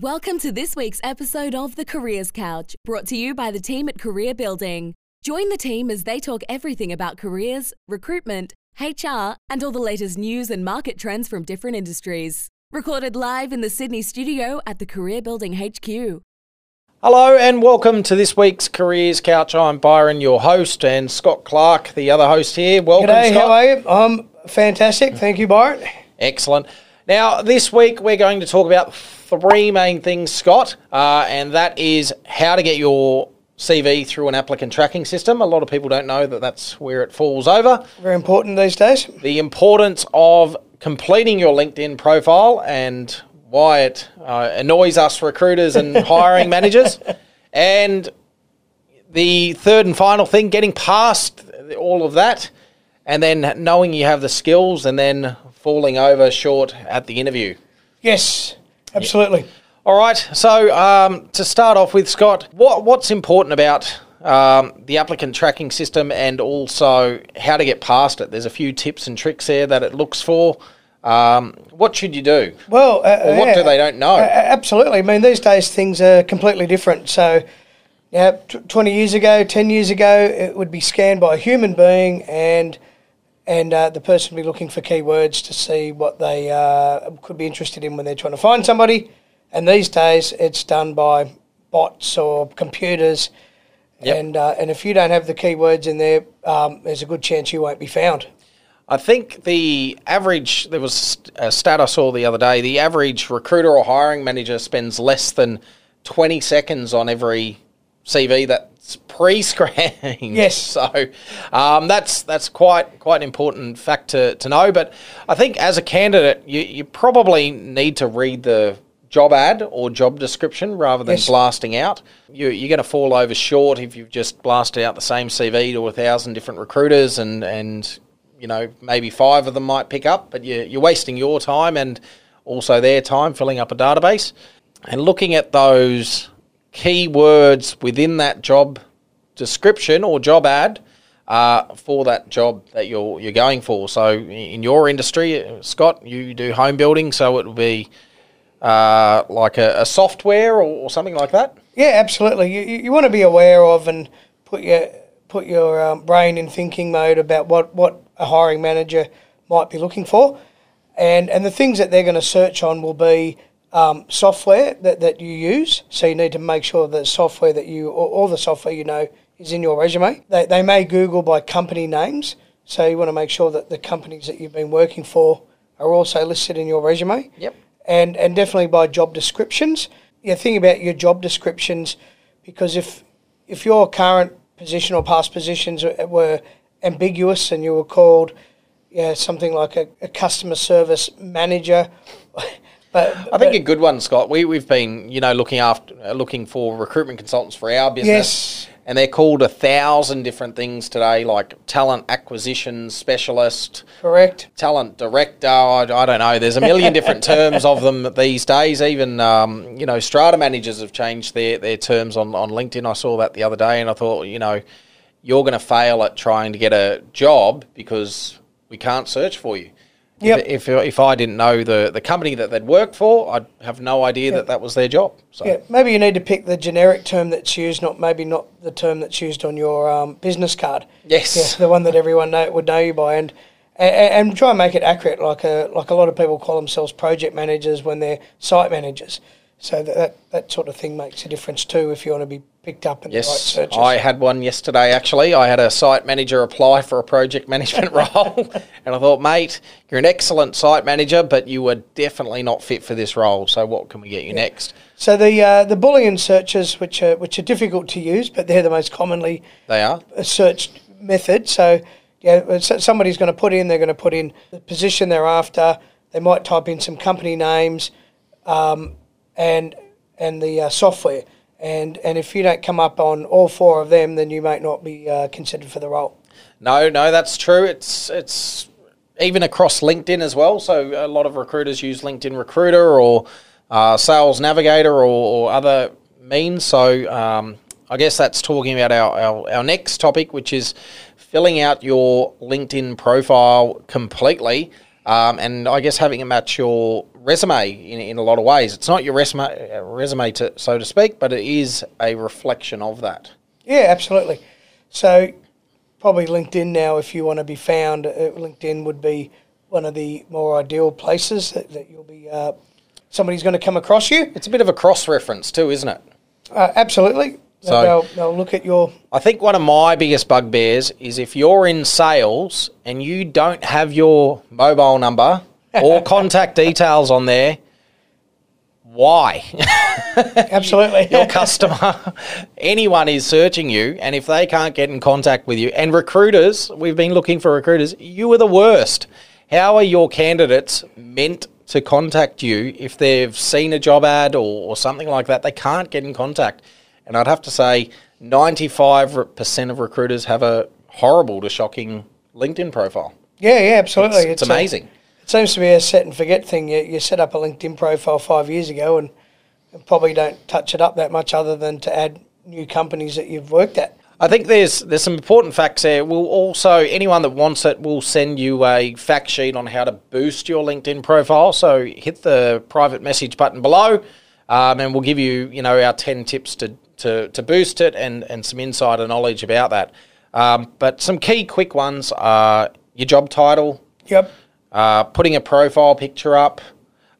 Welcome to this week's episode of The Careers Couch, brought to you by the team at Career Building. Join the team as they talk everything about careers, recruitment, HR, and all the latest news and market trends from different industries. Recorded live in the Sydney studio at the Career Building HQ. Hello and welcome to this week's Careers Couch. I'm Byron, your host, and Scott Clark, the other host here. Welcome, G'day, Scott. how are you? I'm fantastic. Thank you, Byron. Excellent. Now, this week we're going to talk about three main things, Scott, uh, and that is how to get your CV through an applicant tracking system. A lot of people don't know that that's where it falls over. Very important these days. The importance of completing your LinkedIn profile and why it uh, annoys us recruiters and hiring managers. And the third and final thing, getting past all of that and then knowing you have the skills and then falling over short at the interview. Yes, absolutely. All right. So um, to start off with, Scott, what what's important about um, the applicant tracking system and also how to get past it? There's a few tips and tricks there that it looks for. Um, what should you do? Well, uh, Or what yeah, do they don't know? a- absolutely. I mean, these days things are completely different. So, yeah, tw 20 years ago, 10 years ago, it would be scanned by a human being and and uh, the person would be looking for keywords to see what they uh, could be interested in when they're trying to find somebody. And these days, it's done by bots or computers. Yep. And, uh, and if you don't have the keywords in there, um, there's a good chance you won't be found. I think the average, there was a stat I saw the other day, the average recruiter or hiring manager spends less than 20 seconds on every CV that's pre-screened. Yes. So um, that's that's quite quite an important fact to, to know. But I think as a candidate, you, you probably need to read the job ad or job description rather than Yes. blasting out. You, you're going to fall over short if you've just blasted out the same CV to a thousand different recruiters and and you know maybe five of them might pick up, but you, you're wasting your time and also their time filling up a database and looking at those keywords within that job description or job ad uh, for that job that you're you're going for. So in your industry, Scott, you do home building, so it would be uh, like a, a software or, or something like that. Yeah, absolutely. You, you, you want to be aware of and put your put your um, brain in thinking mode about what, what a hiring manager might be looking for, and and the things that they're going to search on will be um, software that, that you use. So you need to make sure that software that you or all the software you know is in your resume. They they may Google by company names, so you want to make sure that the companies that you've been working for are also listed in your resume Yep. and and definitely by job descriptions. Yeah, think about your job descriptions because if if your current position or past positions were- were ambiguous and you were called yeah something like a, a customer service manager, but I think a good one, Scott. We we've been you know looking after uh, looking for recruitment consultants for our business. Yes. And they're called a thousand different things today, like talent acquisition specialist, correct. talent director. I, I don't know. There's a million different terms of them these days. Even um, you know, strata managers have changed their, their terms on, on LinkedIn. I saw that the other day, and I thought, you know, you're going to fail at trying to get a job because we can't search for you. Yep. If, if if I didn't know the, the company that they'd work for, I'd have no idea that that was their job. So Yeah, maybe you need to pick the generic term that's used, not maybe not the term that's used on your um, business card. yes, the one that everyone know, would know you by, and, and and try and make it accurate. Like a like a lot of people call themselves project managers when they're site managers. So that that, that sort of thing makes a difference too if you want to be picked up in the right Yes, searches. I had one yesterday. Actually, I had a site manager apply for a project management role, and I thought, mate, you're an excellent site manager, but you were definitely not fit for this role. So, what can we get you next? so the uh, the Boolean searches, which are which are difficult to use, but they're the most commonly They are. searched method. So, yeah, somebody's going to put in, they're going to put in the position they're after. They might type in some company names, um, and and the uh, software. And and if you don't come up on all four of them, then you might not be uh, considered for the role. No, no, that's true. It's it's even across LinkedIn as well. So a lot of recruiters use LinkedIn Recruiter or uh, Sales Navigator or, or other means. So um, I guess that's talking about our, our, our next topic, which is filling out your LinkedIn profile completely. Um, and I guess having it match your resume in, in a lot of ways. It's not your resume, uh, resume to, so to speak, but it is a reflection of that. Yeah, absolutely. So probably LinkedIn now, if you want to be found, uh, LinkedIn would be one of the more ideal places that, that you'll be. Uh, somebody's going to come across you. It's a bit of a cross reference too, isn't it? Uh, absolutely. So- they'll, they'll look at your. I think one of my biggest bugbears is if you're in sales and you don't have your mobile number or contact details on there, why? Absolutely. your customer, anyone is searching you, and if they can't get in contact with you, and recruiters, we've been looking for recruiters, you are the worst. How are your candidates meant to contact you if they've seen a job ad or, or something like that? They can't get in contact. And I'd have to say 95% of recruiters have a horrible to shocking LinkedIn profile. yeah, yeah, absolutely. It's, it's a- amazing. it seems to be a set and forget thing. You, you set up a LinkedIn profile five years ago and, and probably don't touch it up that much other than to add new companies that you've worked at. I think there's there's some important facts there. We'll also anyone that wants it will send you a fact sheet on how to boost your LinkedIn profile. So hit the private message button below, um, and we'll give you you know our ten tips to to, to boost it and and some insider knowledge about that. Um, but some key quick ones are your job title, Yep. uh, putting a profile picture up.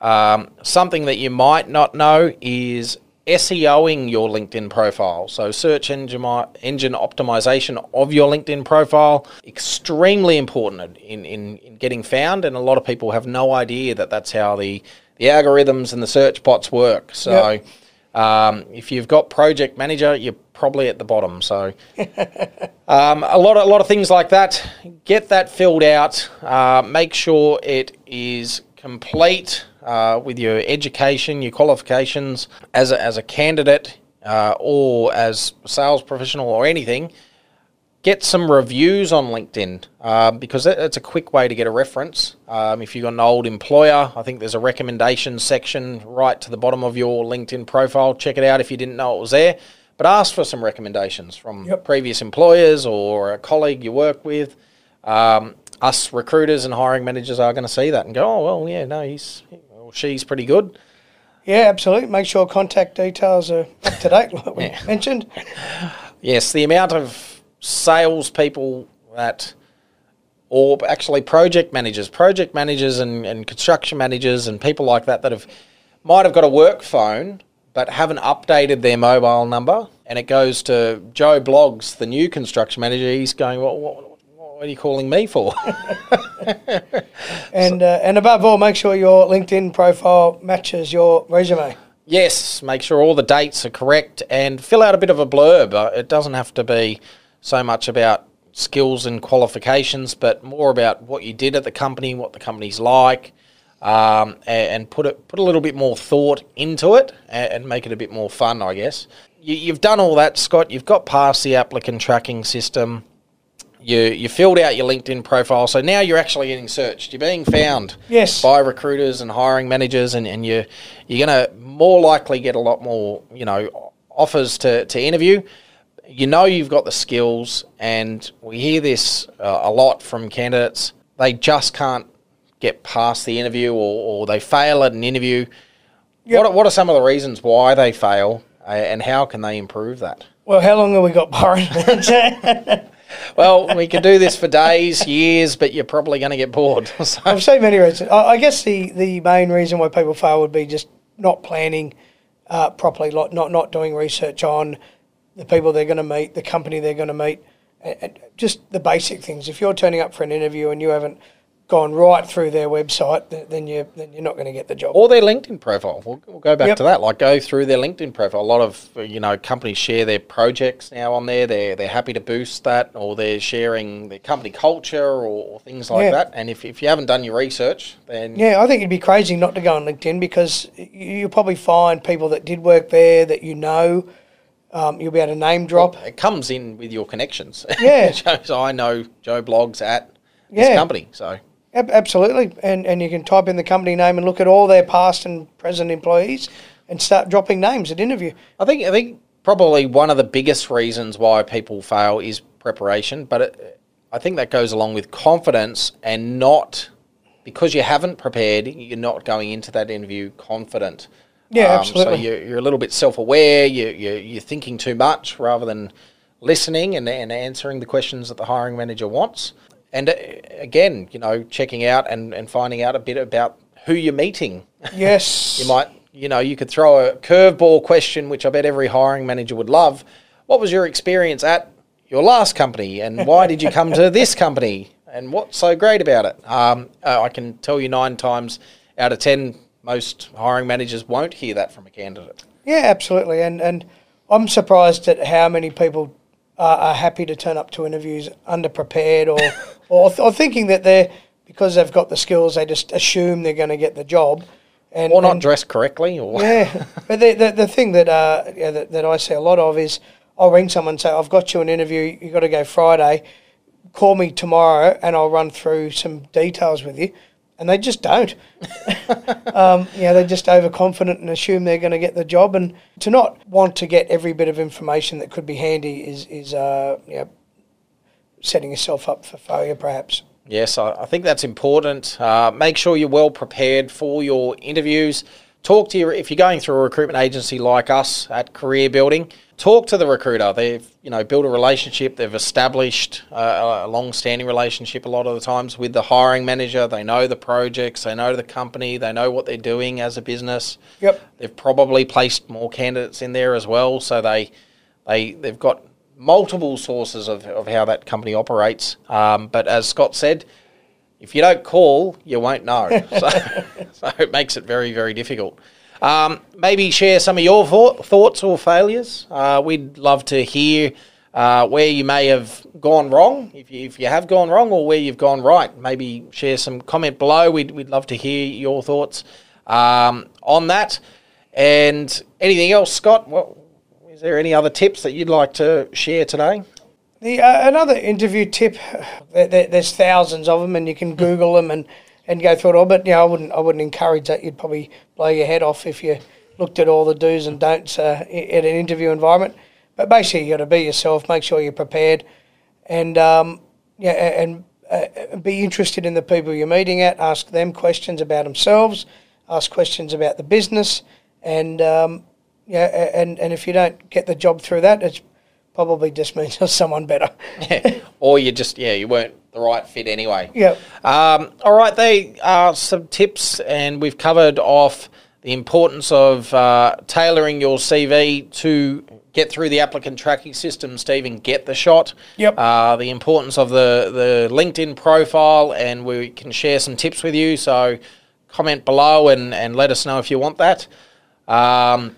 Um, something that you might not know is SEOing your LinkedIn profile. So, search engine, engine optimization of your LinkedIn profile, extremely important in, in, in getting found. And a lot of people have no idea that that's how the, the algorithms and the search bots work. So, um, if you've got project manager, you're probably at the bottom. So, um, a lot of a lot of things like that. Get that filled out. Uh, make sure it is complete uh, with your education, your qualifications as a, as a candidate uh, or as sales professional or anything. Get some reviews on LinkedIn uh, because that, that's a quick way to get a reference. Um, if you've got an old employer, I think there's a recommendation section right to the bottom of your LinkedIn profile. Check it out if you didn't know it was there. But ask for some recommendations from Yep. previous employers or a colleague you work with. Um, us recruiters and hiring managers are going to see that and go, oh, well, yeah, no, he's or she's pretty good. Yeah, absolutely. Make sure contact details are up to date, like we Yeah. mentioned. Yes, the amount of salespeople that, or actually project managers, project managers and, and construction managers and people like that that have might have got a work phone but haven't updated their mobile number, and it goes to Joe Bloggs, the new construction manager. He's going, what, what, what are you calling me for? And uh, and above all, make sure your LinkedIn profile matches your resume. Yes, make sure all the dates are correct and fill out a bit of a blurb. Uh, it doesn't have to be so much about skills and qualifications, but more about what you did at the company, what the company's like, um, a- and, put it put a little bit more thought into it and, and make it a bit more fun, I guess. You, you've done all that, Scott. You've got past the applicant tracking system. You you filled out your LinkedIn profile, so now you're actually getting searched. You're being found Yes. by recruiters and hiring managers, and, and you you're going to more likely get a lot more you know offers to, to interview. You know you've got the skills, and we hear this uh, a lot from candidates. They just can't get past the interview, or, or they fail at an interview. What are, what are some of the reasons why they fail, uh, and how can they improve that? Well, how long have we got, Byron? Well, we could do this for days, years, but you're probably going to get bored. So- I've seen many reasons. I, I guess the, the main reason why people fail would be just not planning uh, properly, like not not doing research on the people they're going to meet, the company they're going to meet, and, just the basic things. If you're turning up for an interview and you haven't gone right through their website, th- then you're then you're not going to get the job. or their LinkedIn profile. We'll, we'll go back Yep. to that. Like go through their LinkedIn profile. A lot of you know companies share their projects now on there. They're they're happy to boost that, or they're sharing their company culture or, or things like Yeah. that. And if, if you haven't done your research, then Yeah, I think it'd be crazy not to go on LinkedIn because you'll probably find people that did work there that you know. Um, you'll be able to name drop. it comes in with your connections. Yeah. It shows I know Joe Bloggs at this company. So Ab- absolutely, and and you can type in the company name and look at all their past and present employees, and start dropping names at interview. I think I think probably one of the biggest reasons why people fail is preparation, but it, I think that goes along with confidence and not because you haven't prepared, you're not going into that interview confident. Yeah, Um, absolutely. So you're, you're a little bit self-aware. You, you, you're thinking too much rather than listening and, and answering the questions that the hiring manager wants. And uh, again, you know, checking out and, and finding out a bit about who you're meeting. Yes. You might, you know, you could throw a curveball question, which I bet every hiring manager would love. What was your experience at your last company, and why did you come to this company, and what's so great about it? Um, uh, I can tell you nine times out of ten, most hiring managers won't hear that from a candidate. Yeah, absolutely. And and I'm surprised at how many people are, are happy to turn up to interviews underprepared or or, or thinking that they're because they've got the skills, they just assume they're going to get the job. And, Or not and- dressed correctly, or Yeah, but the, the the thing that uh yeah, that, that I see a lot of is I'll ring someone and say I've got you an interview. You got to go Friday. Call me tomorrow and I'll run through some details with you, and they just don't. um, you know, they're just overconfident and assume they're going to get the job, and to not want to get every bit of information that could be handy is is uh you know, setting yourself up for failure, perhaps. Yes, I, I think that's important. Uh, make sure you're well prepared for your interviews. Talk to your if you're going through a recruitment agency like us at Career Building. Talk to the recruiter. They've you know built a relationship. They've established uh, a long-standing relationship a lot of the times with the hiring manager. They know the projects. They know the company. They know what they're doing as a business. Yep. They've probably placed more candidates in there as well, so they they they've got multiple sources of, of how that company operates. Um, but as Scott said, if you don't call, you won't know. so, so it makes it very very difficult. Um, maybe share some of your thoughts or failures. Uh, we'd love to hear uh, where you may have gone wrong, if you, if you have gone wrong, or where you've gone right. Maybe share some comment below. We'd, we'd love to hear your thoughts um, on that. And anything else, Scott? What, is there any other tips that you'd like to share today? The uh, another interview tip, there, there, there's thousands of them, and you can Google them and, and go through it all. But you know, I wouldn't I wouldn't encourage that. You'd probably blow your head off if you looked at all the do's and don'ts uh, i- at an interview environment. But basically, you got to be yourself. Make sure you're prepared, and um, yeah, and uh, be interested in the people you're meeting at. Ask them questions about themselves. Ask questions about the business, and um, yeah, and and if you don't get the job through that, it's probably just means someone better. or you just, yeah, you weren't the right fit anyway. Yep. Um, all right, they are some tips, and we've covered off the importance of uh, tailoring your CV to get through the applicant tracking system, Steve, and get the shot. Yep. Uh, the importance of the, the LinkedIn profile, and we can share some tips with you. So comment below and, and let us know if you want that. Um,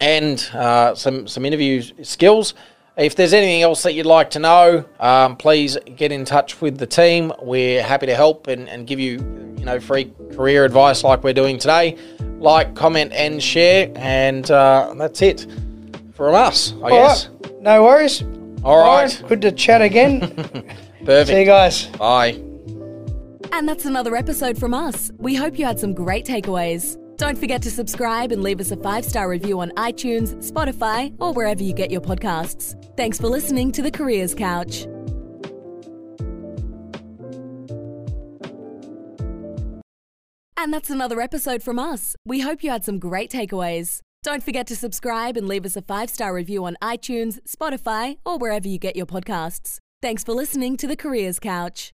and uh, some some interview skills. If there's anything else that you'd like to know, um, please get in touch with the team. We're happy to help and, and give you you know free career advice like we're doing today. Like, comment, and share, and uh, that's it from us. I All guess. right, no worries. All right. good to chat again. Perfect. See you guys. Bye. And that's another episode from us. We hope you had some great takeaways. Don't forget to subscribe and leave us a five star review on iTunes, Spotify, or wherever you get your podcasts. Thanks for listening to the Careers Couch. And that's another episode from us. We hope you had some great takeaways. Don't forget to subscribe and leave us a five star review on iTunes, Spotify, or wherever you get your podcasts. Thanks for listening to the Careers Couch.